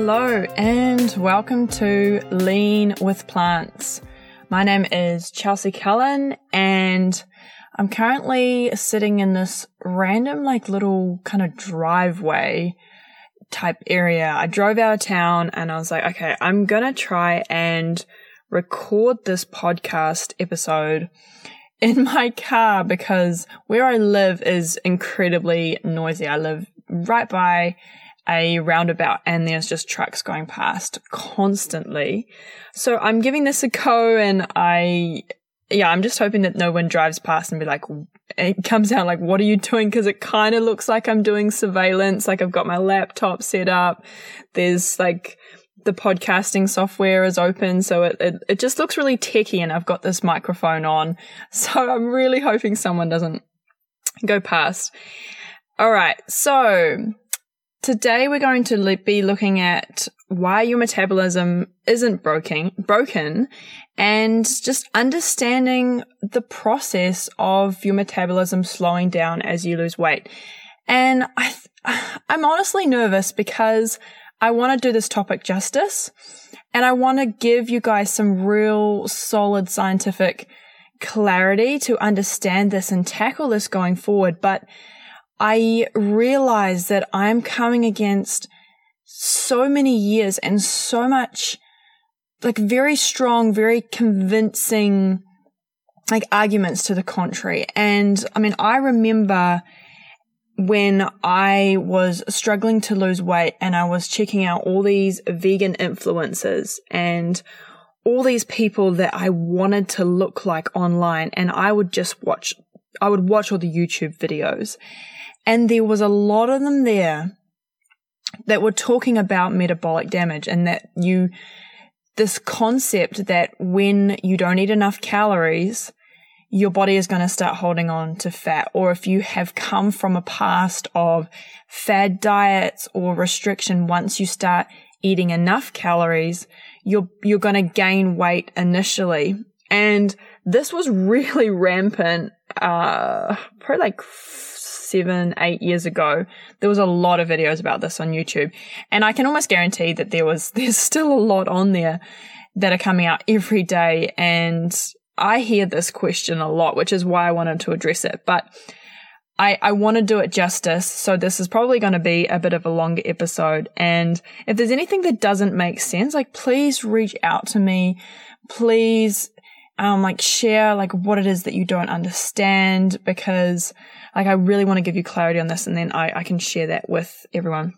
Hello, and welcome to Lean with Plants. My name is Chelsea Cullen, and I'm currently sitting in this random, like, little kind of driveway type area. I drove out of town and I was like, okay, I'm gonna try and record this podcast episode in my car because where I live is incredibly noisy. I live right by a roundabout and there's just trucks going past constantly. So I'm giving this a go and I, yeah, I'm just hoping that no one drives past and be like, it comes out like, what are you doing? Cause it kind of looks like I'm doing surveillance. Like I've got my laptop set up. There's like, the podcasting software is open. So it, it, it just looks really techy and I've got this microphone on. So I'm really hoping someone doesn't go past. All right. So Today we're going to be looking at why your metabolism isn't broken, broken and just understanding the process of your metabolism slowing down as you lose weight. And I, I'm honestly nervous because I want to do this topic justice and I want to give you guys some real solid scientific clarity to understand this and tackle this going forward. But I realize that I'm coming against so many years and so much like very strong, very convincing like arguments to the contrary. And I mean, I remember when I was struggling to lose weight and I was checking out all these vegan influencers and all these people that I wanted to look like online and I would just watch, I would watch all the YouTube videos and there was a lot of them there that were talking about metabolic damage and that you, this concept that when you don't eat enough calories, your body is going to start holding on to fat. Or if you have come from a past of fad diets or restriction, once you start eating enough calories, you're, you're going to gain weight initially. And this was really rampant, uh, probably like seven, eight years ago, there was a lot of videos about this on YouTube. And I can almost guarantee that there was, there's still a lot on there that are coming out every day. And I hear this question a lot, which is why I wanted to address it. But I, I want to do it justice. So this is probably going to be a bit of a longer episode. And if there's anything that doesn't make sense, like please reach out to me. Please, um, like share like what it is that you don't understand because like, I really want to give you clarity on this and then I, I can share that with everyone.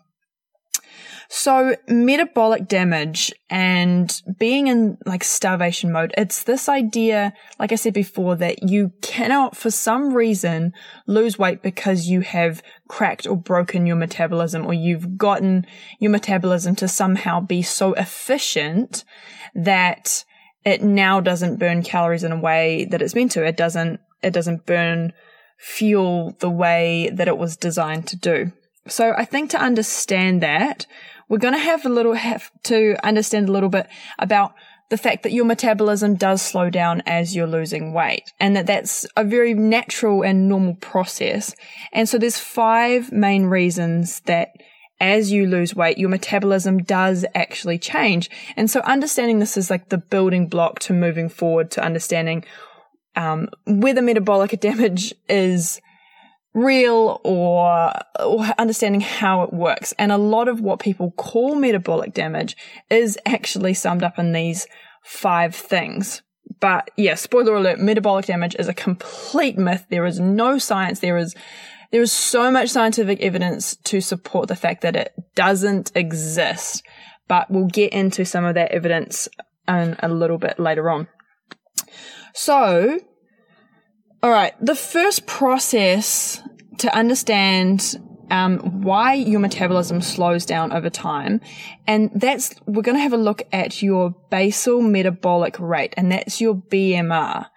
So metabolic damage and being in like starvation mode, it's this idea, like I said before, that you cannot for some reason lose weight because you have cracked or broken your metabolism or you've gotten your metabolism to somehow be so efficient that it now doesn't burn calories in a way that it's meant to. It doesn't, it doesn't burn fuel the way that it was designed to do. So I think to understand that, we're going to have a little have to understand a little bit about the fact that your metabolism does slow down as you're losing weight and that that's a very natural and normal process. And so there's five main reasons that as you lose weight, your metabolism does actually change. And so understanding this is like the building block to moving forward to understanding um, whether metabolic damage is real or, or understanding how it works. And a lot of what people call metabolic damage is actually summed up in these five things. But yeah, spoiler alert, metabolic damage is a complete myth. There is no science. There is, there is so much scientific evidence to support the fact that it doesn't exist. But we'll get into some of that evidence in a little bit later on. So, all right, the first process to understand um, why your metabolism slows down over time, and that's we're going to have a look at your basal metabolic rate, and that's your BMR.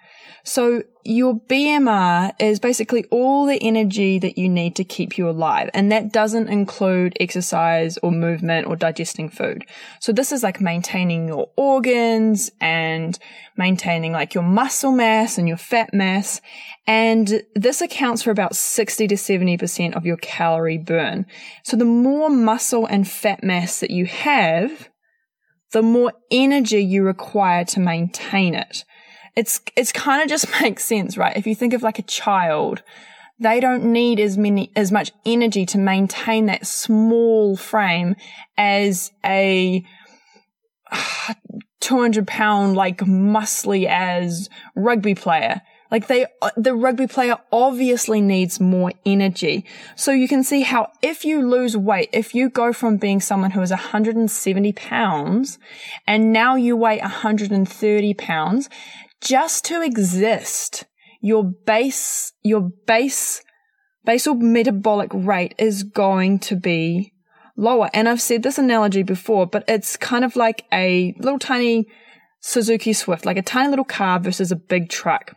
So your BMR is basically all the energy that you need to keep you alive. And that doesn't include exercise or movement or digesting food. So this is like maintaining your organs and maintaining like your muscle mass and your fat mass. And this accounts for about 60 to 70% of your calorie burn. So the more muscle and fat mass that you have, the more energy you require to maintain it it's it's kind of just makes sense, right? If you think of like a child, they don't need as many as much energy to maintain that small frame as a 200 pound like muscly as rugby player like they, the rugby player obviously needs more energy. So you can see how if you lose weight, if you go from being someone who is 170 pounds and now you weigh 130 pounds, just to exist, your base, your base, basal metabolic rate is going to be lower. And I've said this analogy before, but it's kind of like a little tiny Suzuki Swift, like a tiny little car versus a big truck.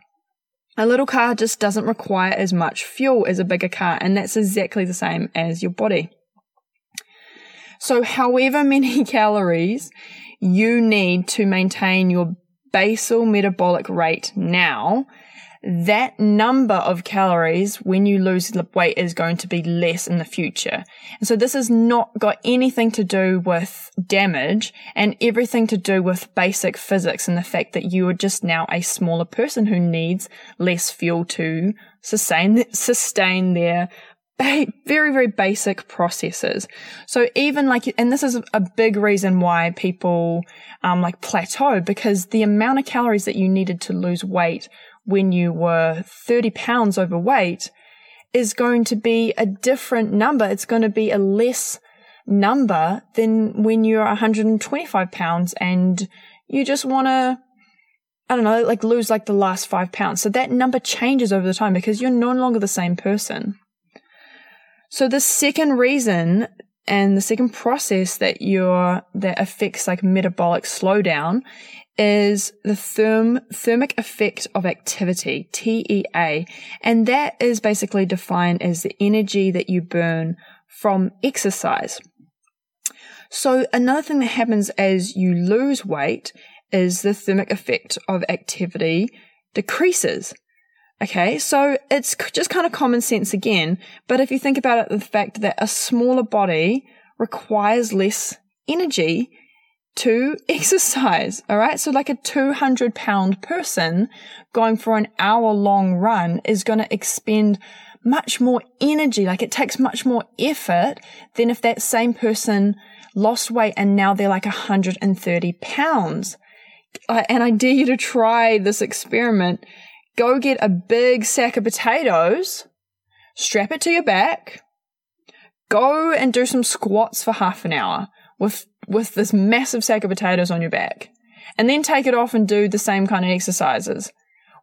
A little car just doesn't require as much fuel as a bigger car, and that's exactly the same as your body. So, however many calories you need to maintain your basal metabolic rate now, that number of calories when you lose weight is going to be less in the future. And so this has not got anything to do with damage and everything to do with basic physics and the fact that you are just now a smaller person who needs less fuel to sustain, sustain their very, very basic processes. So even like, and this is a big reason why people, um, like plateau because the amount of calories that you needed to lose weight when you were 30 pounds overweight is going to be a different number. It's going to be a less number than when you're 125 pounds and you just want to I don't know, like lose like the last five pounds. So that number changes over the time because you're no longer the same person. So the second reason and the second process that you're, that affects like metabolic slowdown is the therm, thermic effect of activity, TEA. And that is basically defined as the energy that you burn from exercise. So another thing that happens as you lose weight is the thermic effect of activity decreases. Okay, so it's just kind of common sense again, but if you think about it, the fact that a smaller body requires less energy to exercise. All right. So like a 200 pound person going for an hour long run is going to expend much more energy. Like it takes much more effort than if that same person lost weight and now they're like 130 pounds. And I dare you to try this experiment go get a big sack of potatoes, strap it to your back, go and do some squats for half an hour with, with this massive sack of potatoes on your back. And then take it off and do the same kind of exercises.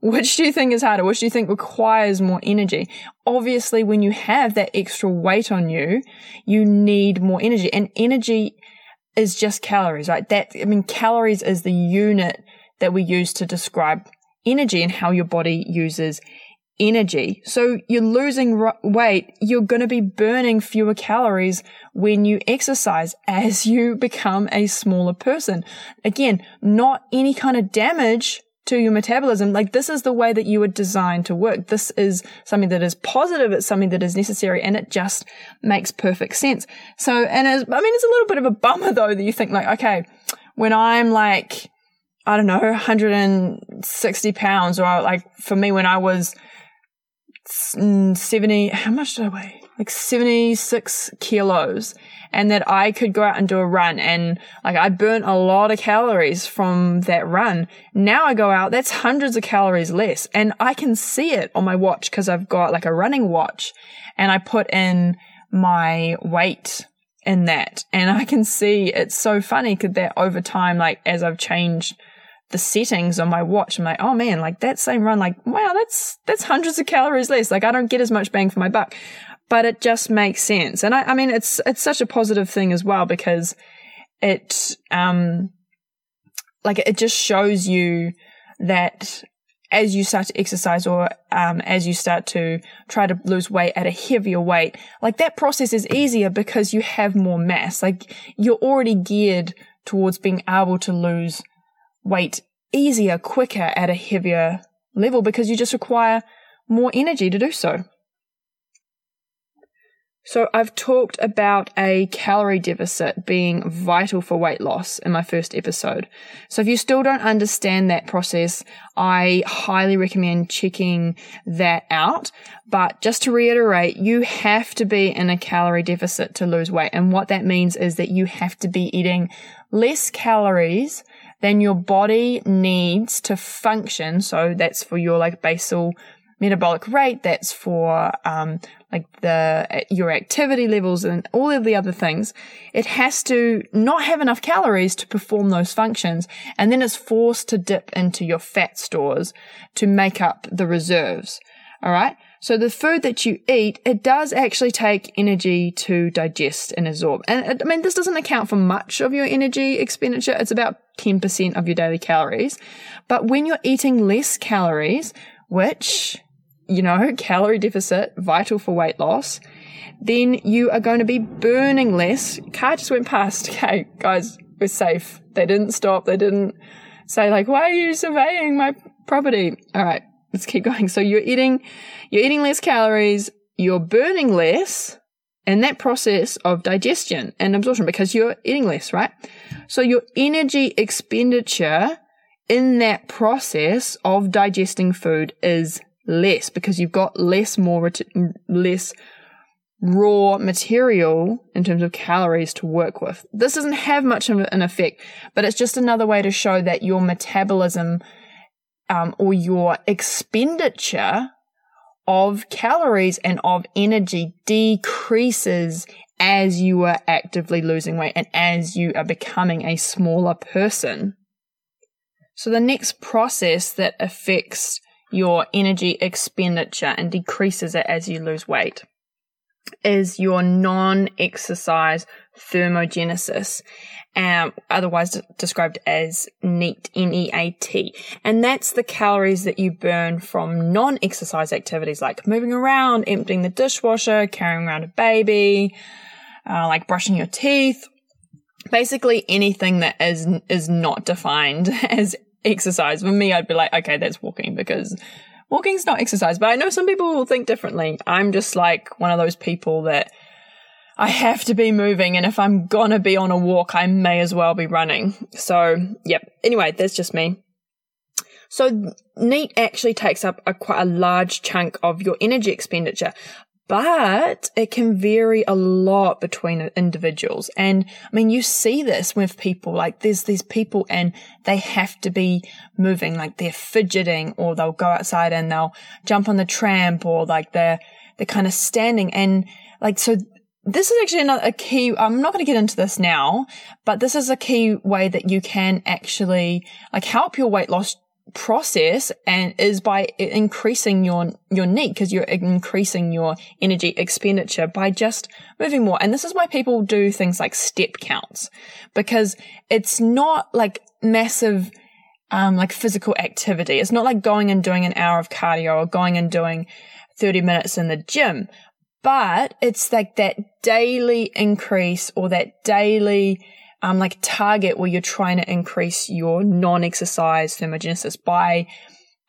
Which do you think is harder? Which do you think requires more energy? Obviously, when you have that extra weight on you, you need more energy. And energy is just calories, right? That, I mean, calories is the unit that we use to describe energy and how your body uses energy. So you're losing weight. You're going to be burning fewer calories when you exercise as you become a smaller person. Again, not any kind of damage to your metabolism. Like this is the way that you were designed to work. This is something that is positive. It's something that is necessary and it just makes perfect sense. So, and I mean, it's a little bit of a bummer though that you think like, okay, when I'm like, I don't know, 160 pounds, or like for me when I was mm, 70, how much did I weigh? Like 76 kilos. And that I could go out and do a run and like I burnt a lot of calories from that run. Now I go out, that's hundreds of calories less. And I can see it on my watch because I've got like a running watch and I put in my weight in that. And I can see it's so funny because that over time, like as I've changed the settings on my watch. I'm like, oh man, like that same run, like, wow, that's, that's hundreds of calories less. Like I don't get as much bang for my buck, but it just makes sense. And I, I mean, it's, it's such a positive thing as well because it, um, like it just shows you that as you start to exercise or um, as you start to try to lose weight at a heavier weight, like that process is easier because you have more mass. Like you're already geared towards being able to lose weight easier, quicker at a heavier level because you just require more energy to do so. So I've talked about a calorie deficit being vital for weight loss in my first episode. So if you still don't understand that process, I highly recommend checking that out. But just to reiterate, you have to be in a calorie deficit to lose weight. And what that means is that you have to be eating less calories than your body needs to function. So that's for your like basal metabolic rate. That's for, um, like the, your activity levels and all of the other things. It has to not have enough calories to perform those functions. And then it's forced to dip into your fat stores to make up the reserves. All right. So the food that you eat, it does actually take energy to digest and absorb. And I mean, this doesn't account for much of your energy expenditure. It's about 10% of your daily calories. But when you're eating less calories, which you know, calorie deficit, vital for weight loss, then you are going to be burning less. Car just went past. Okay, guys, we're safe. They didn't stop. They didn't say like, why are you surveying my property? All right, let's keep going. So you're eating, you're eating less calories. You're burning less and that process of digestion and absorption because you're eating less, right? So your energy expenditure in that process of digesting food is less because you've got less more less raw material in terms of calories to work with. This doesn't have much of an effect, but it's just another way to show that your metabolism um, or your expenditure of calories and of energy decreases as you are actively losing weight and as you are becoming a smaller person. So the next process that affects your energy expenditure and decreases it as you lose weight is your non-exercise thermogenesis, um, otherwise described as NEAT, N-E-A-T. And that's the calories that you burn from non-exercise activities like moving around, emptying the dishwasher, carrying around a baby, uh, like brushing your teeth, basically anything that is is not defined as exercise. For me, I'd be like, okay, that's walking because walking's not exercise. But I know some people will think differently. I'm just like one of those people that I have to be moving. And if I'm gonna be on a walk, I may as well be running. So, yep. Anyway, that's just me. So NEAT actually takes up a quite a large chunk of your energy expenditure but it can vary a lot between individuals. And I mean, you see this with people, like there's these people and they have to be moving, like they're fidgeting or they'll go outside and they'll jump on the tramp or like they're, they're kind of standing and like, so this is actually a key. I'm not going to get into this now, but this is a key way that you can actually like help your weight loss process and is by increasing your your NEAT because you're increasing your energy expenditure by just moving more and this is why people do things like step counts because it's not like massive um like physical activity it's not like going and doing an hour of cardio or going and doing 30 minutes in the gym but it's like that daily increase or that daily um, like target where you're trying to increase your non-exercise thermogenesis by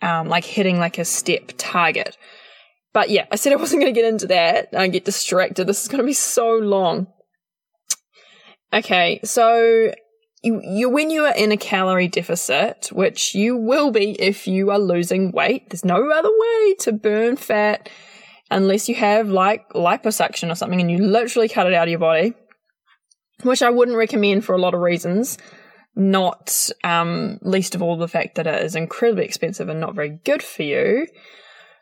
um, like hitting like a step target. But yeah, I said I wasn't going to get into that. I get distracted. This is going to be so long. Okay, so you, you when you are in a calorie deficit, which you will be if you are losing weight, there's no other way to burn fat unless you have like liposuction or something and you literally cut it out of your body which I wouldn't recommend for a lot of reasons. Not um, least of all the fact that it is incredibly expensive and not very good for you.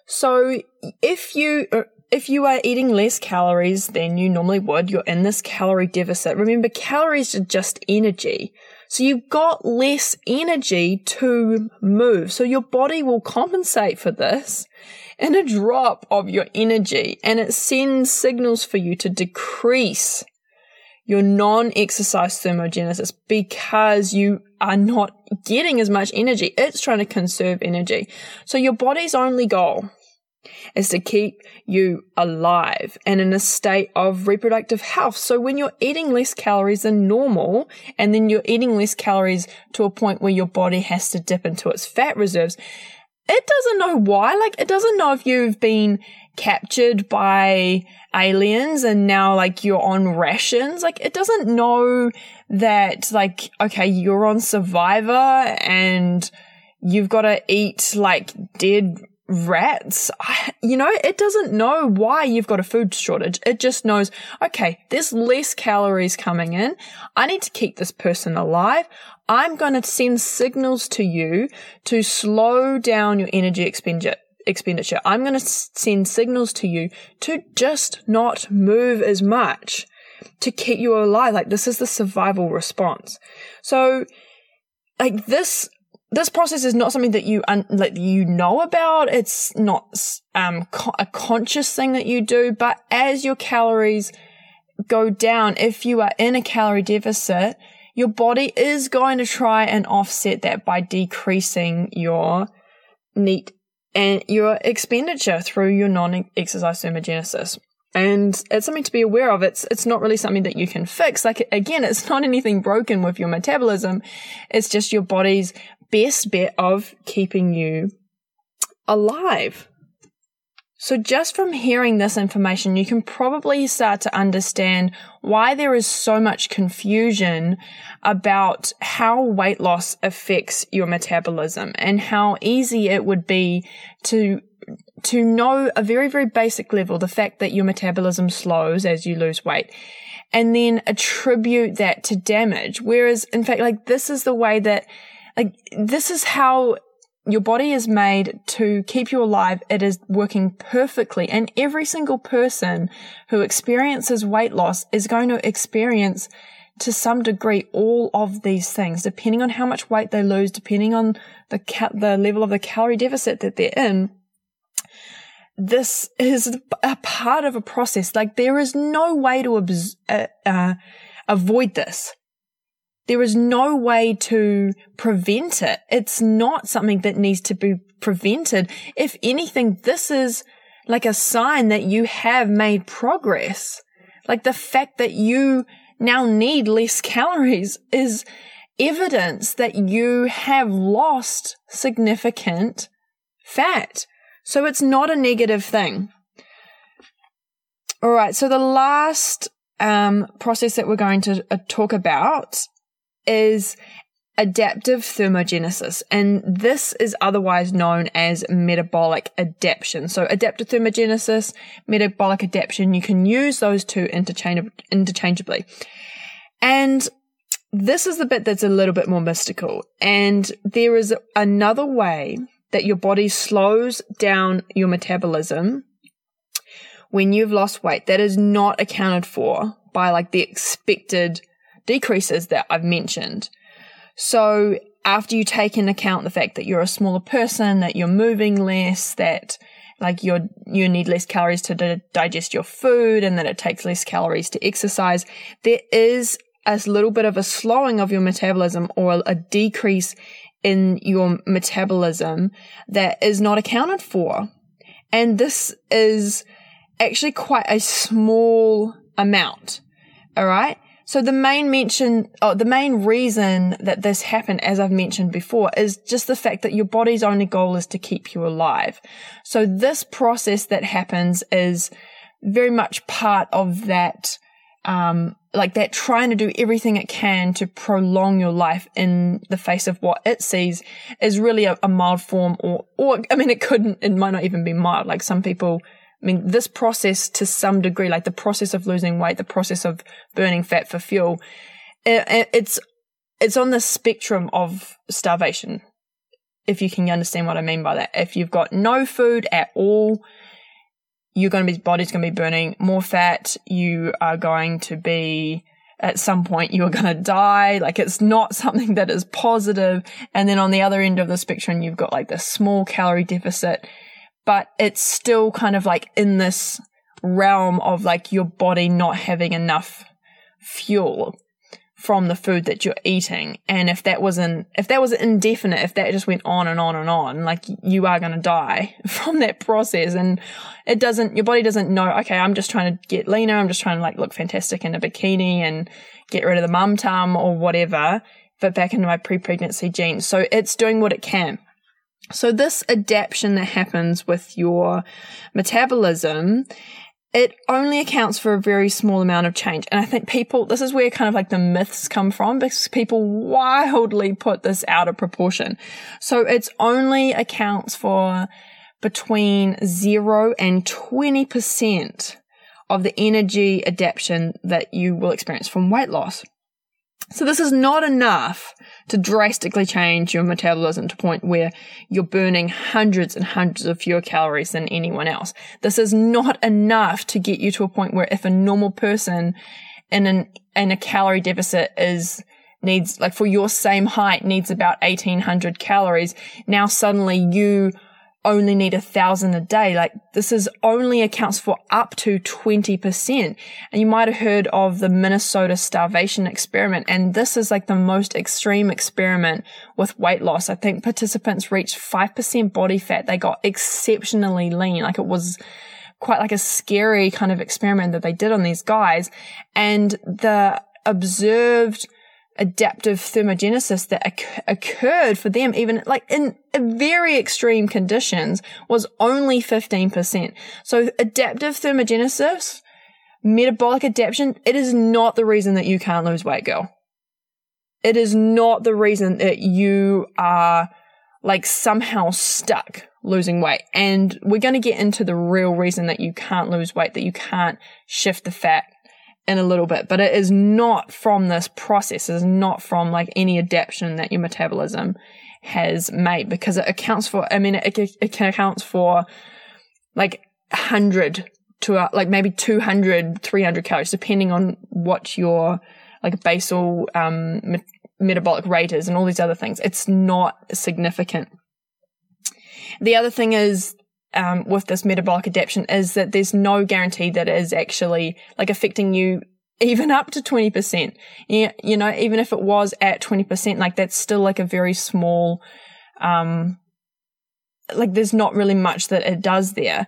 So if you uh, if you are eating less calories than you normally would, you're in this calorie deficit. Remember, calories are just energy. So you've got less energy to move. So your body will compensate for this in a drop of your energy and it sends signals for you to decrease your non-exercise thermogenesis because you are not getting as much energy. It's trying to conserve energy. So your body's only goal is to keep you alive and in a state of reproductive health. So when you're eating less calories than normal and then you're eating less calories to a point where your body has to dip into its fat reserves, it doesn't know why. Like it doesn't know if you've been captured by aliens and now like you're on rations. Like it doesn't know that like, okay, you're on survivor and you've got to eat like dead rats. You know, it doesn't know why you've got a food shortage. It just knows, okay, there's less calories coming in. I need to keep this person alive. I'm going to send signals to you to slow down your energy expenditure expenditure. I'm going to send signals to you to just not move as much to keep you alive. Like this is the survival response. So like this, this process is not something that you un- like you know about. It's not um co- a conscious thing that you do, but as your calories go down, if you are in a calorie deficit, your body is going to try and offset that by decreasing your NEAT and your expenditure through your non-exercise thermogenesis. And it's something to be aware of. It's, it's not really something that you can fix. Like, again, it's not anything broken with your metabolism. It's just your body's best bet of keeping you alive. So just from hearing this information, you can probably start to understand why there is so much confusion about how weight loss affects your metabolism and how easy it would be to to know a very, very basic level, the fact that your metabolism slows as you lose weight and then attribute that to damage. Whereas in fact, like this is the way that, like, this is how your body is made to keep you alive. It is working perfectly. And every single person who experiences weight loss is going to experience to some degree all of these things, depending on how much weight they lose, depending on the the level of the calorie deficit that they're in. This is a part of a process. Like there is no way to abs- uh, uh, avoid this. There is no way to prevent it. It's not something that needs to be prevented. If anything, this is like a sign that you have made progress. Like the fact that you now need less calories is evidence that you have lost significant fat. So it's not a negative thing. All right. So the last um, process that we're going to uh, talk about is adaptive thermogenesis, and this is otherwise known as metabolic adaptation. So adaptive thermogenesis, metabolic adaptation, you can use those two interchange- interchangeably. And this is the bit that's a little bit more mystical. And there is another way that your body slows down your metabolism when you've lost weight that is not accounted for by like the expected decreases that I've mentioned. So after you take in account the fact that you're a smaller person, that you're moving less, that like you're, you need less calories to di- digest your food and that it takes less calories to exercise, there is a little bit of a slowing of your metabolism or a decrease in your metabolism that is not accounted for. And this is actually quite a small amount. All right. So the main mention, oh, the main reason that this happened, as I've mentioned before, is just the fact that your body's only goal is to keep you alive. So this process that happens is very much part of that, um, like that trying to do everything it can to prolong your life in the face of what it sees is really a, a mild form or, or, I mean, it couldn't, it might not even be mild. Like some people, I mean, this process to some degree, like the process of losing weight, the process of burning fat for fuel, it, it's, it's on the spectrum of starvation. If you can understand what I mean by that. If you've got no food at all, you're going to be, body's going to be burning more fat. You are going to be, at some point you're going to die. Like it's not something that is positive. And then on the other end of the spectrum, you've got like the small calorie deficit but it's still kind of like in this realm of like your body not having enough fuel from the food that you're eating. And if that wasn't, if that was indefinite, if that just went on and on and on, like you are going to die from that process. And it doesn't, your body doesn't know, okay, I'm just trying to get leaner. I'm just trying to like look fantastic in a bikini and get rid of the mum tum or whatever, but back into my pre-pregnancy jeans. So it's doing what it can. So this adaptation that happens with your metabolism it only accounts for a very small amount of change. And I think people, this is where kind of like the myths come from because people wildly put this out of proportion. So it's only accounts for between zero and 20% of the energy adaptation that you will experience from weight loss. So this is not enough to drastically change your metabolism to a point where you're burning hundreds and hundreds of fewer calories than anyone else. This is not enough to get you to a point where if a normal person in an in a calorie deficit is needs like for your same height needs about 1800 calories, now suddenly you only need a thousand a day. Like this is only accounts for up to 20%. And you might have heard of the Minnesota starvation experiment. And this is like the most extreme experiment with weight loss. I think participants reached 5% body fat. They got exceptionally lean. Like it was quite like a scary kind of experiment that they did on these guys. And the observed adaptive thermogenesis that oc- occurred for them, even like in very extreme conditions, was only 15%. So adaptive thermogenesis, metabolic adaptation, it is not the reason that you can't lose weight, girl. It is not the reason that you are like somehow stuck losing weight. And we're going to get into the real reason that you can't lose weight, that you can't shift the fat in a little bit, but it is not from this process. It is not from like any adaptation that your metabolism has made because it accounts for, I mean, it, it can accounts for like 100 to uh, like maybe 200, 300 calories, depending on what your like basal, um, me- metabolic rate is and all these other things. It's not significant. The other thing is um, with this metabolic adaptation is that there's no guarantee that it is actually like affecting you even up to 20%. You, you know, even if it was at 20%, like that's still like a very small, um, like there's not really much that it does there.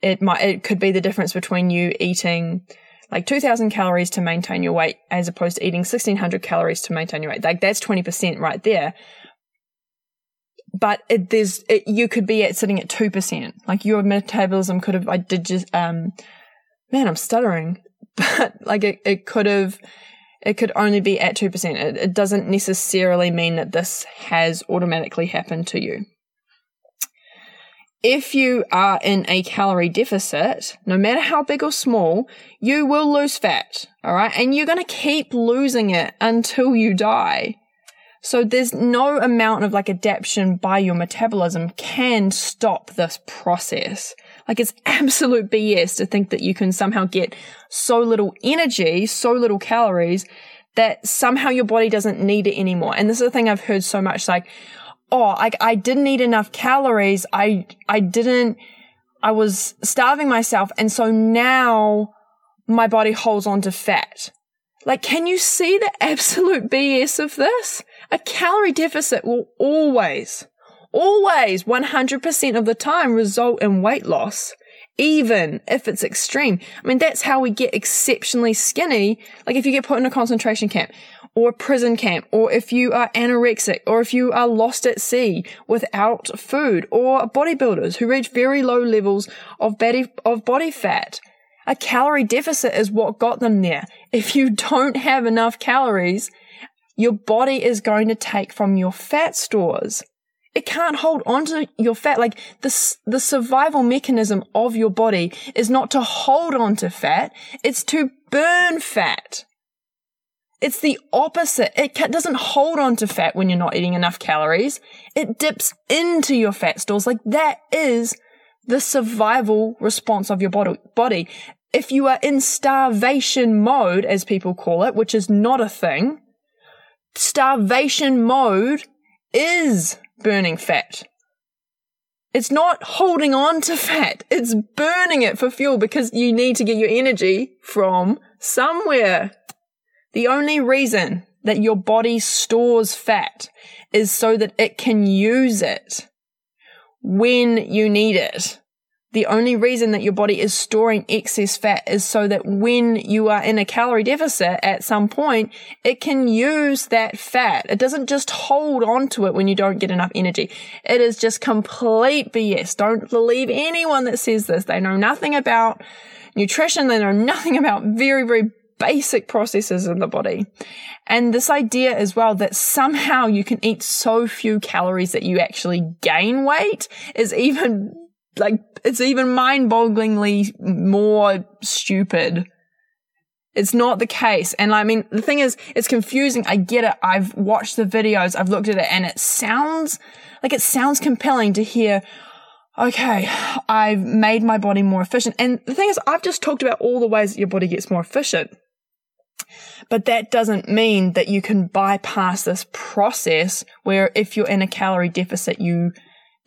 It might, it could be the difference between you eating like 2000 calories to maintain your weight as opposed to eating 1600 calories to maintain your weight. Like that's 20% right there but it, there's it, you could be at sitting at two percent. Like your metabolism could have. I did just um, man, I'm stuttering, but like it, it could have. It could only be at 2%. It, it doesn't necessarily mean that this has automatically happened to you. If you are in a calorie deficit, no matter how big or small, you will lose fat. All right. And you're going to keep losing it until you die. So there's no amount of like adaptation by your metabolism can stop this process. Like it's absolute BS to think that you can somehow get so little energy, so little calories that somehow your body doesn't need it anymore. And this is the thing I've heard so much like, oh, I, I didn't eat enough calories. I, I didn't, I was starving myself. And so now my body holds on to fat. Like, can you see the absolute BS of this? A calorie deficit will always, always 100% of the time result in weight loss, even if it's extreme. I mean, that's how we get exceptionally skinny. Like if you get put in a concentration camp or a prison camp, or if you are anorexic, or if you are lost at sea without food, or bodybuilders who reach very low levels of body, of body fat. A calorie deficit is what got them there. If you don't have enough calories, your body is going to take from your fat stores. It can't hold onto your fat. Like the, the survival mechanism of your body is not to hold on to fat. It's to burn fat. It's the opposite. It doesn't hold on to fat when you're not eating enough calories. It dips into your fat stores. Like that is the survival response of your body. If you are in starvation mode, as people call it, which is not a thing, starvation mode is burning fat. It's not holding on to fat. It's burning it for fuel because you need to get your energy from somewhere. The only reason that your body stores fat is so that it can use it when you need it. The only reason that your body is storing excess fat is so that when you are in a calorie deficit at some point, it can use that fat. It doesn't just hold on to it when you don't get enough energy. It is just complete BS. Don't believe anyone that says this. They know nothing about nutrition. They know nothing about very, very basic processes in the body. And this idea as well that somehow you can eat so few calories that you actually gain weight is even like, it's even mind bogglingly more stupid. It's not the case. And I mean, the thing is, it's confusing. I get it. I've watched the videos. I've looked at it and it sounds like it sounds compelling to hear, okay, I've made my body more efficient. And the thing is, I've just talked about all the ways that your body gets more efficient. But that doesn't mean that you can bypass this process where if you're in a calorie deficit, you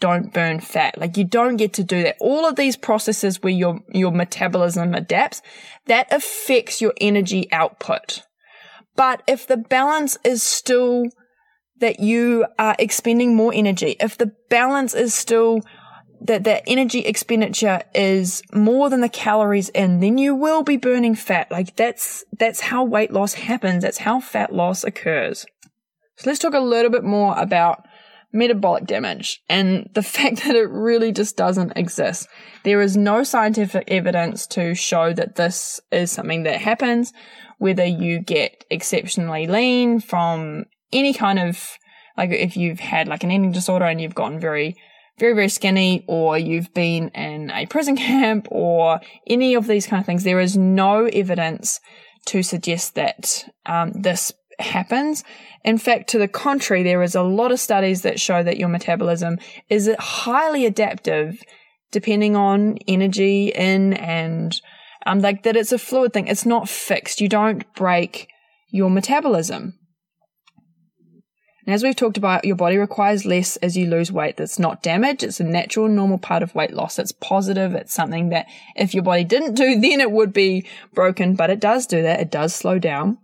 don't burn fat. Like you don't get to do that. All of these processes where your, your metabolism adapts, that affects your energy output. But if the balance is still that you are expending more energy, if the balance is still that that energy expenditure is more than the calories in, then you will be burning fat. Like that's, that's how weight loss happens. That's how fat loss occurs. So let's talk a little bit more about metabolic damage and the fact that it really just doesn't exist. There is no scientific evidence to show that this is something that happens, whether you get exceptionally lean from any kind of, like if you've had like an eating disorder and you've gotten very very, very skinny or you've been in a prison camp or any of these kind of things, there is no evidence to suggest that um, this happens. In fact, to the contrary, there is a lot of studies that show that your metabolism is highly adaptive depending on energy in and um, like that it's a fluid thing. It's not fixed. You don't break your metabolism. And as we've talked about, your body requires less as you lose weight. That's not damage. It's a natural, normal part of weight loss. It's positive. It's something that if your body didn't do, then it would be broken, but it does do that. It does slow down.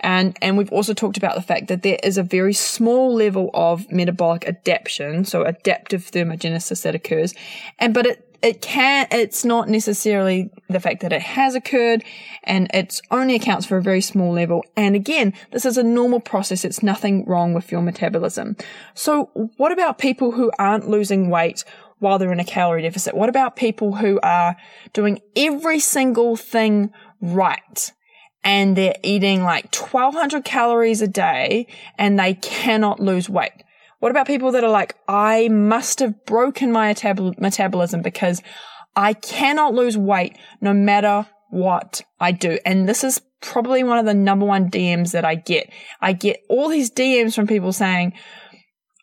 And, and we've also talked about the fact that there is a very small level of metabolic adaptation, so adaptive thermogenesis that occurs. And, but it it can, it's not necessarily the fact that it has occurred and it only accounts for a very small level. And again, this is a normal process. It's nothing wrong with your metabolism. So what about people who aren't losing weight while they're in a calorie deficit? What about people who are doing every single thing right? And they're eating like 1200 calories a day and they cannot lose weight. What about people that are like, I must have broken my metab- metabolism because I cannot lose weight no matter what I do. And this is probably one of the number one DMs that I get. I get all these DMs from people saying,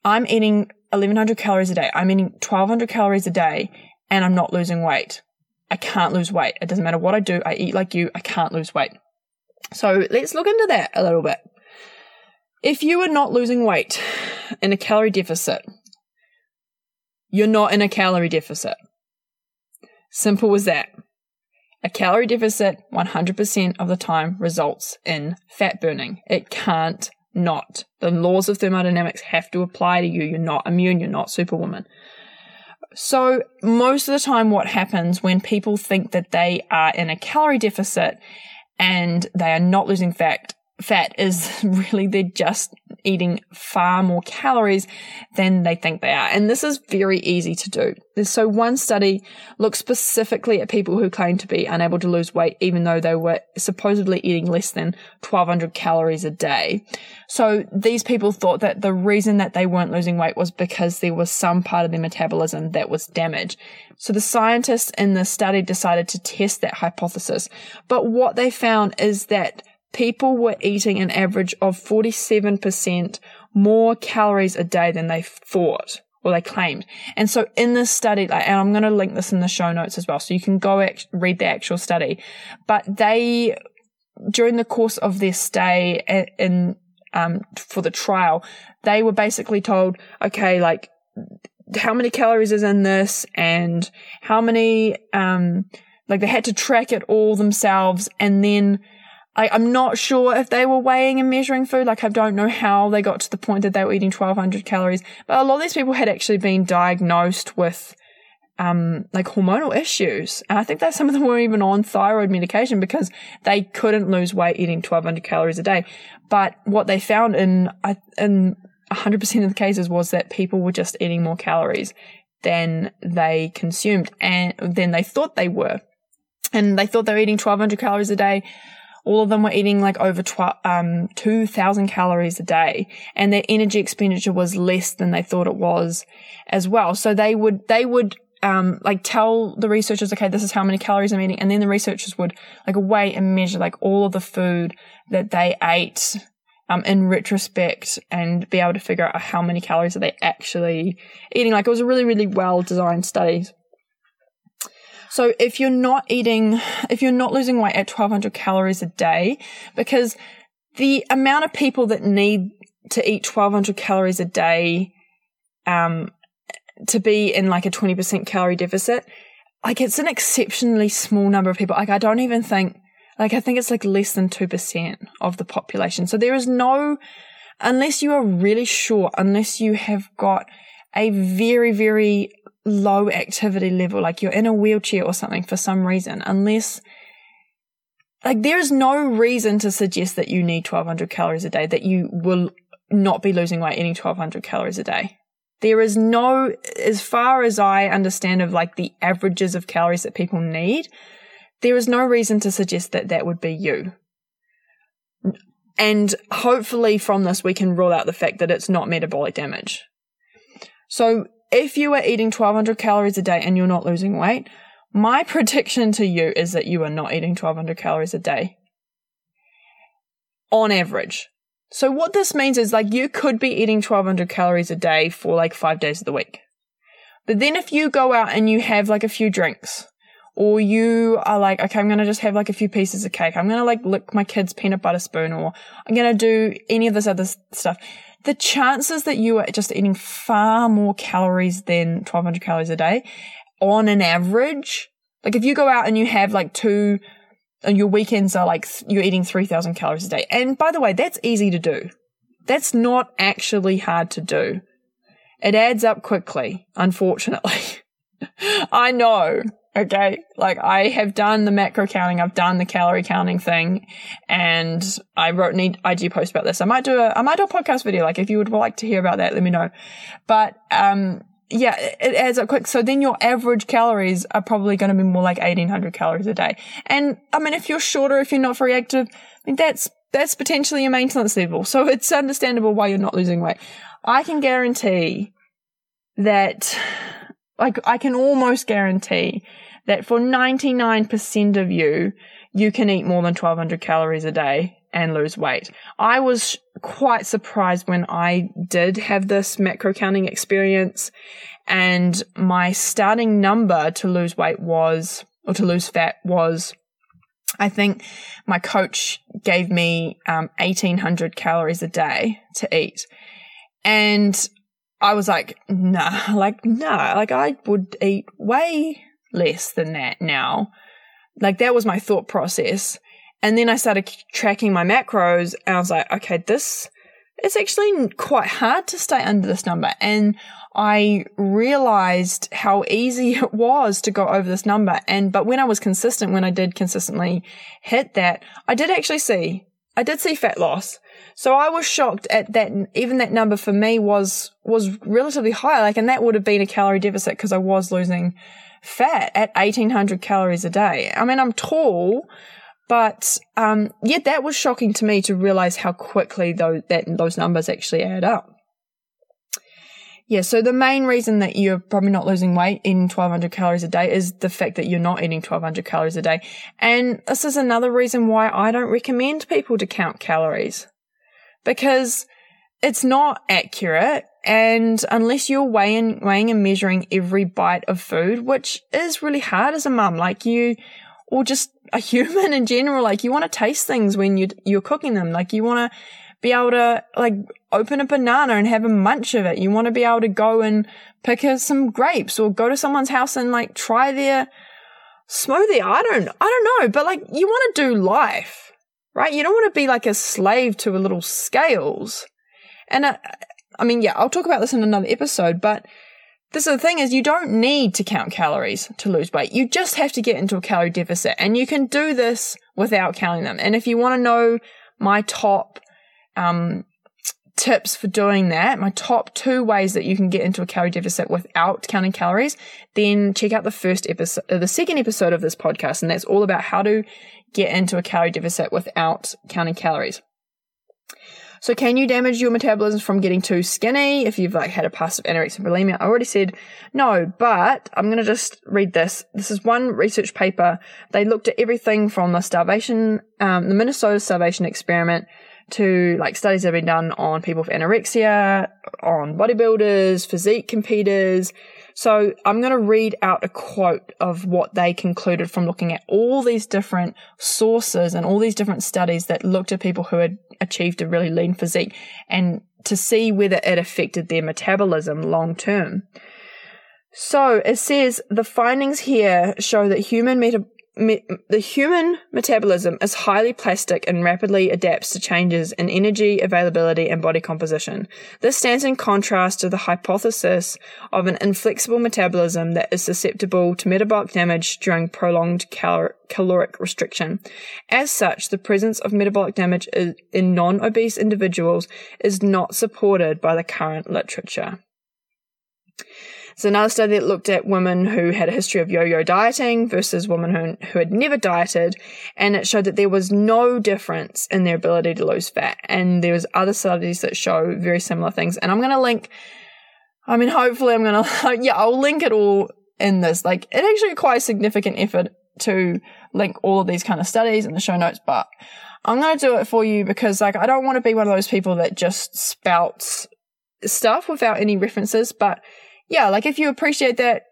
I'm eating 1100 calories a day. I'm eating 1200 calories a day and I'm not losing weight. I can't lose weight. It doesn't matter what I do. I eat like you. I can't lose weight. So let's look into that a little bit. If you are not losing weight in a calorie deficit, you're not in a calorie deficit. Simple as that. A calorie deficit 100% of the time results in fat burning. It can't not. The laws of thermodynamics have to apply to you. You're not immune. You're not superwoman. So most of the time what happens when people think that they are in a calorie deficit and they are not losing fat. Fat is really they're just eating far more calories than they think they are. And this is very easy to do. So one study looked specifically at people who claimed to be unable to lose weight even though they were supposedly eating less than 1200 calories a day. So these people thought that the reason that they weren't losing weight was because there was some part of their metabolism that was damaged. So the scientists in the study decided to test that hypothesis. But what they found is that people were eating an average of 47% more calories a day than they thought or they claimed. And so in this study, and I'm going to link this in the show notes as well, so you can go act- read the actual study, but they, during the course of their stay in, um, for the trial, they were basically told, okay, like, how many calories is in this and how many, um, like they had to track it all themselves and then I, I'm not sure if they were weighing and measuring food. Like, I don't know how they got to the point that they were eating 1200 calories, but a lot of these people had actually been diagnosed with, um, like hormonal issues. And I think that some of them were even on thyroid medication because they couldn't lose weight eating 1200 calories a day. But what they found in, in 100% of the cases was that people were just eating more calories than they consumed and than they thought they were. And they thought they were eating 1200 calories a day all of them were eating like over um, 2000 calories a day and their energy expenditure was less than they thought it was as well. So they would, they would, um, like tell the researchers, okay, this is how many calories I'm eating. And then the researchers would like weigh and measure like all of the food that they ate, um, in retrospect and be able to figure out how many calories are they actually eating. Like it was a really, really well designed study. So if you're not eating, if you're not losing weight at 1200 calories a day, because the amount of people that need to eat 1200 calories a day, um, to be in like a 20% calorie deficit, like it's an exceptionally small number of people. Like I don't even think, like I think it's like less than 2% of the population. So there is no, unless you are really sure, unless you have got a very, very low activity level, like you're in a wheelchair or something for some reason, unless like there is no reason to suggest that you need 1200 calories a day, that you will not be losing weight eating 1200 calories a day. There is no, as far as I understand of like the averages of calories that people need, there is no reason to suggest that that would be you. And hopefully from this, we can rule out the fact that it's not metabolic damage. So if you are eating 1200 calories a day and you're not losing weight, my prediction to you is that you are not eating 1200 calories a day on average. So what this means is like you could be eating 1200 calories a day for like five days of the week. But then if you go out and you have like a few drinks or you are like, okay, I'm going to just have like a few pieces of cake. I'm going to like lick my kid's peanut butter spoon or I'm going to do any of this other stuff the chances that you are just eating far more calories than 1200 calories a day on an average, like if you go out and you have like two, and your weekends are like you're eating 3000 calories a day. And by the way, that's easy to do. That's not actually hard to do. It adds up quickly, unfortunately. I know. Okay. Like I have done the macro counting. I've done the calorie counting thing and I wrote an IG post about this. I might do a, I might do a podcast video. Like if you would like to hear about that, let me know. But, um, yeah, it adds up quick. So then your average calories are probably going to be more like 1800 calories a day. And I mean, if you're shorter, if you're not very active, I mean, that's, that's potentially your maintenance level. So it's understandable why you're not losing weight. I can guarantee that, like, I can almost guarantee that for 99% of you, you can eat more than 1200 calories a day and lose weight. I was quite surprised when I did have this macro counting experience and my starting number to lose weight was, or to lose fat was, I think my coach gave me um, 1800 calories a day to eat. And I was like, nah, like, nah, like I would eat way less than that now. Like that was my thought process. And then I started tracking my macros and I was like, okay, this is actually quite hard to stay under this number. And I realized how easy it was to go over this number. And, but when I was consistent, when I did consistently hit that, I did actually see, I did see fat loss. So I was shocked at that. Even that number for me was, was relatively high. Like, and that would have been a calorie deficit because I was losing fat at 1800 calories a day. I mean, I'm tall, but um, yeah, that was shocking to me to realize how quickly those, that, those numbers actually add up. Yeah, so the main reason that you're probably not losing weight in 1200 calories a day is the fact that you're not eating 1200 calories a day. And this is another reason why I don't recommend people to count calories because it's not accurate and unless you're weighing, weighing and measuring every bite of food, which is really hard as a mum, like you, or just a human in general, like you want to taste things when you, you're cooking them. Like you want to be able to like open a banana and have a munch of it. You want to be able to go and pick some grapes or go to someone's house and like try their smoothie. I don't, I don't know, but like you want to do life right? You don't want to be like a slave to a little scales. And I, I mean, yeah, I'll talk about this in another episode, but this is the thing is you don't need to count calories to lose weight. You just have to get into a calorie deficit and you can do this without counting them. And if you want to know my top, um, tips for doing that, my top two ways that you can get into a calorie deficit without counting calories, then check out the first episode, uh, the second episode of this podcast. And that's all about how to get into a calorie deficit without counting calories. So can you damage your metabolism from getting too skinny if you've like had a of anorexia bulimia? I already said no, but I'm going to just read this. This is one research paper. They looked at everything from the starvation, um, the Minnesota starvation experiment to like studies that have been done on people with anorexia, on bodybuilders, physique competitors, so I'm going to read out a quote of what they concluded from looking at all these different sources and all these different studies that looked at people who had achieved a really lean physique and to see whether it affected their metabolism long term. So it says the findings here show that human meta- me- the human metabolism is highly plastic and rapidly adapts to changes in energy availability and body composition. This stands in contrast to the hypothesis of an inflexible metabolism that is susceptible to metabolic damage during prolonged cal- caloric restriction. As such, the presence of metabolic damage in non-obese individuals is not supported by the current literature. So another study that looked at women who had a history of yo-yo dieting versus women who, who had never dieted, and it showed that there was no difference in their ability to lose fat. And there was other studies that show very similar things. And I'm going to link, I mean, hopefully I'm going to, yeah, I'll link it all in this. Like, it actually requires significant effort to link all of these kind of studies in the show notes, but I'm going to do it for you because like I don't want to be one of those people that just spouts stuff without any references, but yeah, like if you appreciate that,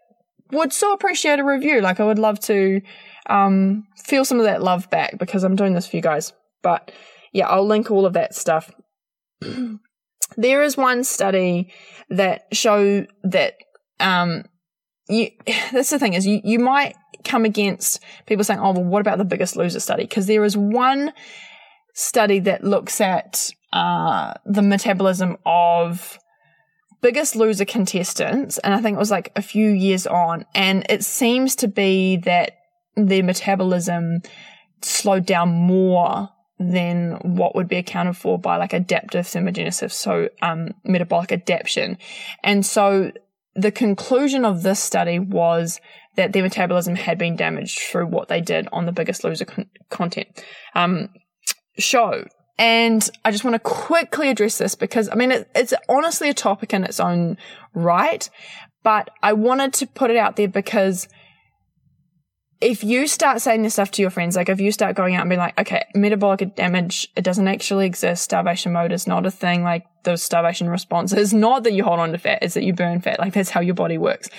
would so appreciate a review. Like I would love to um, feel some of that love back because I'm doing this for you guys. But yeah, I'll link all of that stuff. there is one study that show that um, you that's the thing is you, you might come against people saying, oh well what about the biggest loser study? Because there is one study that looks at uh, the metabolism of biggest loser contestants, and I think it was like a few years on, and it seems to be that their metabolism slowed down more than what would be accounted for by like adaptive thermogenesis, so um, metabolic adaptation. And so the conclusion of this study was that their metabolism had been damaged through what they did on the biggest loser con- content um, show. And I just want to quickly address this because I mean, it, it's honestly a topic in its own right, but I wanted to put it out there because if you start saying this stuff to your friends, like if you start going out and being like, okay, metabolic damage, it doesn't actually exist. Starvation mode is not a thing. Like the starvation response is not that you hold on to fat, it's that you burn fat. Like that's how your body works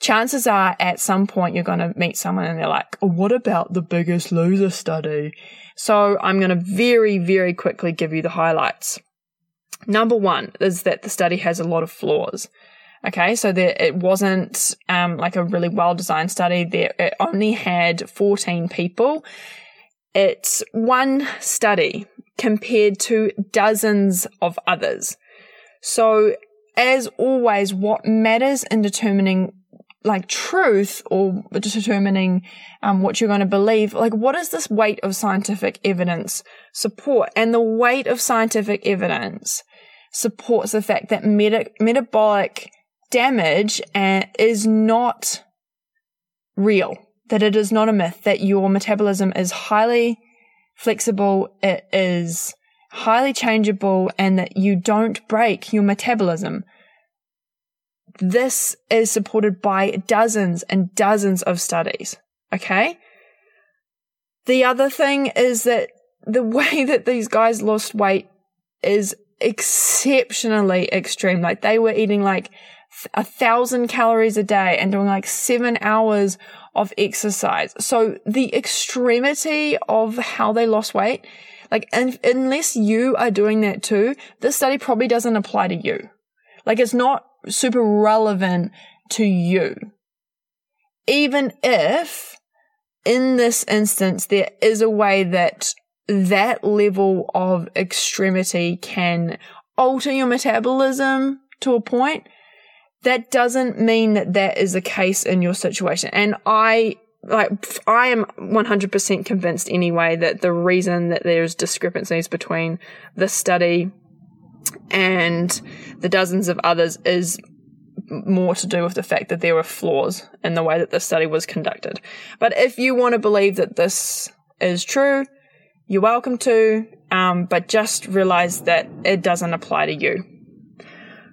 chances are at some point you're going to meet someone and they're like, oh, what about the biggest loser study? So I'm going to very, very quickly give you the highlights. Number one is that the study has a lot of flaws. Okay, so there, it wasn't um, like a really well designed study. There, it only had 14 people. It's one study compared to dozens of others. So, as always, what matters in determining like truth or determining um, what you're going to believe, like what does this weight of scientific evidence support? And the weight of scientific evidence supports the fact that meta- metabolic damage uh, is not real, that it is not a myth, that your metabolism is highly flexible, it is highly changeable, and that you don't break your metabolism. This is supported by dozens and dozens of studies. Okay. The other thing is that the way that these guys lost weight is exceptionally extreme. Like they were eating like a thousand calories a day and doing like seven hours of exercise. So the extremity of how they lost weight, like, and unless you are doing that too, this study probably doesn't apply to you. Like it's not super relevant to you. Even if in this instance there is a way that that level of extremity can alter your metabolism to a point, that doesn't mean that that is the case in your situation. And I like I am 100% convinced anyway that the reason that there's discrepancies between the study and the dozens of others is more to do with the fact that there were flaws in the way that the study was conducted. But if you want to believe that this is true, you're welcome to, um, but just realize that it doesn't apply to you.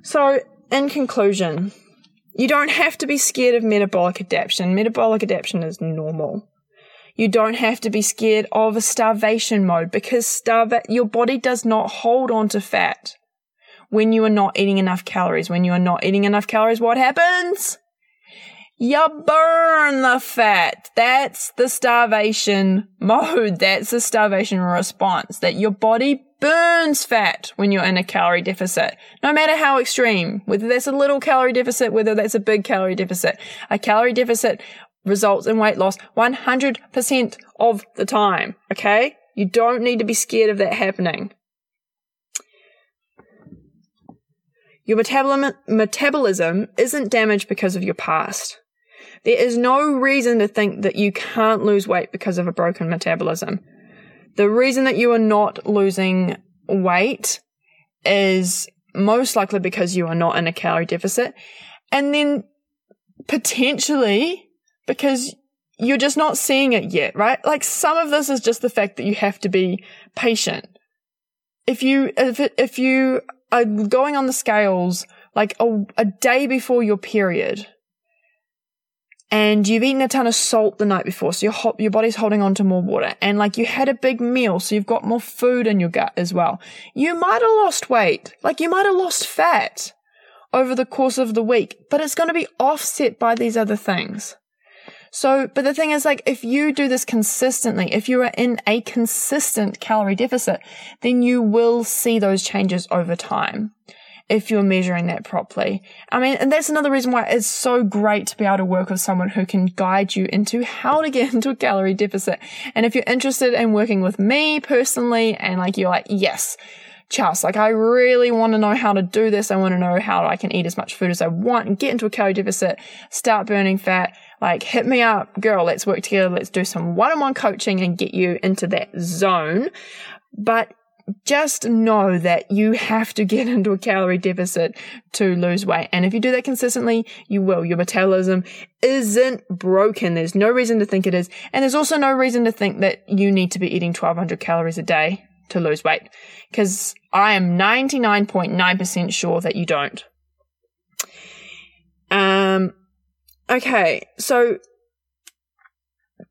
So, in conclusion, you don't have to be scared of metabolic adaptation. Metabolic adaptation is normal. You don't have to be scared of a starvation mode because starva- your body does not hold on to fat when you are not eating enough calories. When you are not eating enough calories, what happens? You burn the fat. That's the starvation mode. That's the starvation response that your body burns fat when you're in a calorie deficit. No matter how extreme, whether that's a little calorie deficit, whether that's a big calorie deficit, a calorie deficit results in weight loss 100% of the time. Okay. You don't need to be scared of that happening. Your metabolism isn't damaged because of your past. There is no reason to think that you can't lose weight because of a broken metabolism. The reason that you are not losing weight is most likely because you are not in a calorie deficit. And then potentially because you're just not seeing it yet, right? Like some of this is just the fact that you have to be patient. If you, if, if you are going on the scales like a, a day before your period and you've eaten a ton of salt the night before, so your your body's holding on to more water, and like you had a big meal, so you've got more food in your gut as well. You might have lost weight, like you might have lost fat over the course of the week, but it's going to be offset by these other things. So, but the thing is, like, if you do this consistently, if you are in a consistent calorie deficit, then you will see those changes over time if you're measuring that properly. I mean, and that's another reason why it's so great to be able to work with someone who can guide you into how to get into a calorie deficit. And if you're interested in working with me personally and like you're like, yes, Chels, like I really want to know how to do this. I want to know how I can eat as much food as I want and get into a calorie deficit, start burning fat like, hit me up, girl, let's work together. Let's do some one on one coaching and get you into that zone. But just know that you have to get into a calorie deficit to lose weight. And if you do that consistently, you will. Your metabolism isn't broken. There's no reason to think it is. And there's also no reason to think that you need to be eating 1200 calories a day to lose weight. Cause I am 99.9% sure that you don't. Um, Okay, so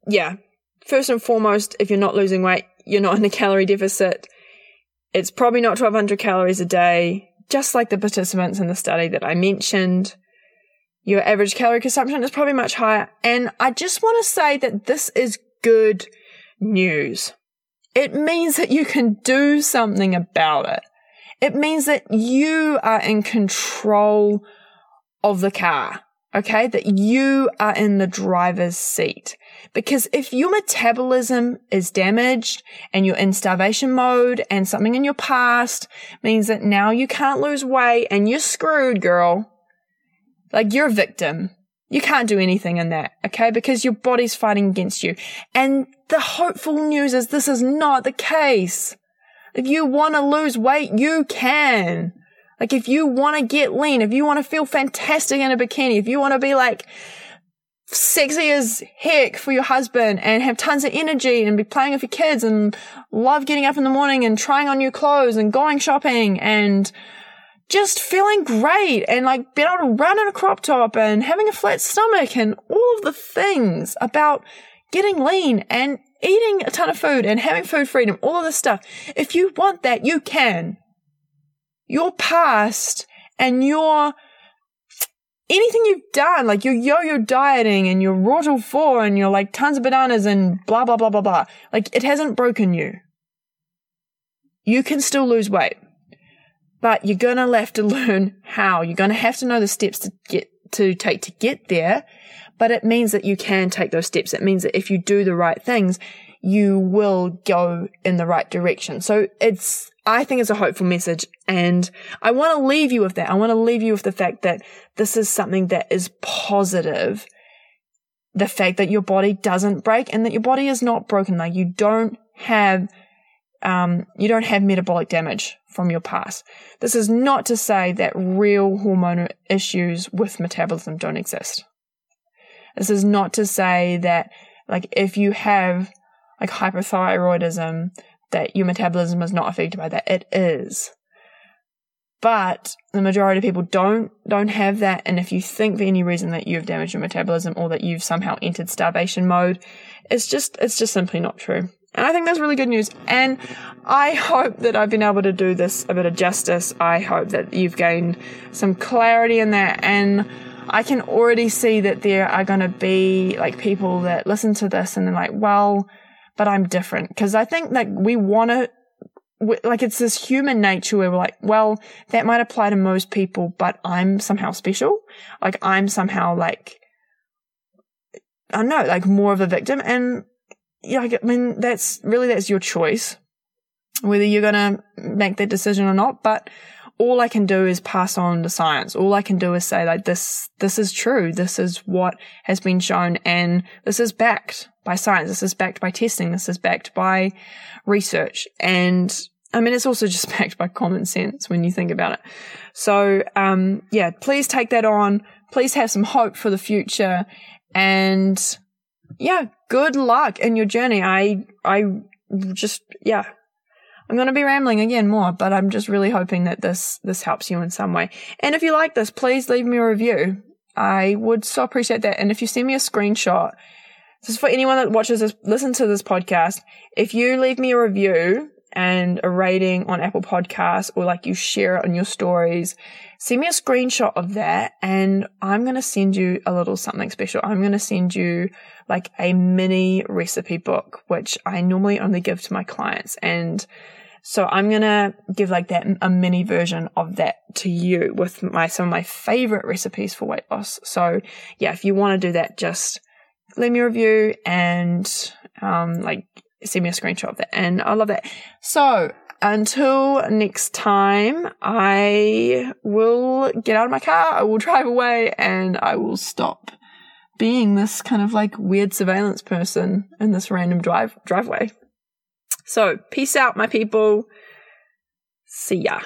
yeah, first and foremost, if you're not losing weight, you're not in a calorie deficit. It's probably not 1200 calories a day, just like the participants in the study that I mentioned. Your average calorie consumption is probably much higher. And I just want to say that this is good news. It means that you can do something about it. It means that you are in control of the car. Okay. That you are in the driver's seat. Because if your metabolism is damaged and you're in starvation mode and something in your past means that now you can't lose weight and you're screwed, girl. Like you're a victim. You can't do anything in that, okay? Because your body's fighting against you. And the hopeful news is this is not the case. If you want to lose weight, you can. Like if you want to get lean, if you want to feel fantastic in a bikini, if you want to be like sexy as heck for your husband and have tons of energy and be playing with your kids and love getting up in the morning and trying on new clothes and going shopping and just feeling great and like being able to run in a crop top and having a flat stomach and all of the things about getting lean and eating a ton of food and having food freedom, all of this stuff. If you want that, you can your past and your anything you've done, like your yo-yo dieting and your raw four and your like tons of bananas and blah blah blah blah blah, like it hasn't broken you. You can still lose weight, but you're gonna have to learn how. You're gonna have to know the steps to get to take to get there. But it means that you can take those steps. It means that if you do the right things, you will go in the right direction. So it's, I think it's a hopeful message. And I want to leave you with that. I want to leave you with the fact that this is something that is positive. The fact that your body doesn't break and that your body is not broken. Like you don't have, um, you don't have metabolic damage from your past. This is not to say that real hormonal issues with metabolism don't exist. This is not to say that, like, if you have like hypothyroidism, that your metabolism is not affected by that. It is. But the majority of people don't don't have that, and if you think for any reason that you have damaged your metabolism or that you've somehow entered starvation mode, it's just it's just simply not true. And I think that's really good news. And I hope that I've been able to do this a bit of justice. I hope that you've gained some clarity in that. And I can already see that there are going to be like people that listen to this and they're like, well, but I'm different. Cause I think like we want to, like it's this human nature where we're like, well, that might apply to most people, but I'm somehow special. Like I'm somehow like, I don't know, like more of a victim. And yeah, I mean, that's really, that's your choice, whether you're going to make that decision or not. But all I can do is pass on the science. All I can do is say like this, this is true. This is what has been shown and this is backed by science. This is backed by testing. This is backed by research. And I mean, it's also just backed by common sense when you think about it. So, um, yeah, please take that on. Please have some hope for the future and yeah, good luck in your journey. I, I just, yeah, I'm going to be rambling again more, but I'm just really hoping that this, this helps you in some way. And if you like this, please leave me a review. I would so appreciate that. And if you send me a screenshot, this is for anyone that watches this, listen to this podcast. If you leave me a review and a rating on Apple Podcasts or like you share it on your stories, send me a screenshot of that and I'm going to send you a little something special. I'm going to send you like a mini recipe book, which I normally only give to my clients. And so I'm going to give like that, a mini version of that to you with my, some of my favorite recipes for weight loss. So yeah, if you want to do that, just leave me a review and, um, like send me a screenshot of that. And I love that. So until next time, I will get out of my car, I will drive away and I will stop being this kind of like weird surveillance person in this random drive driveway. So, peace out, my people. See ya.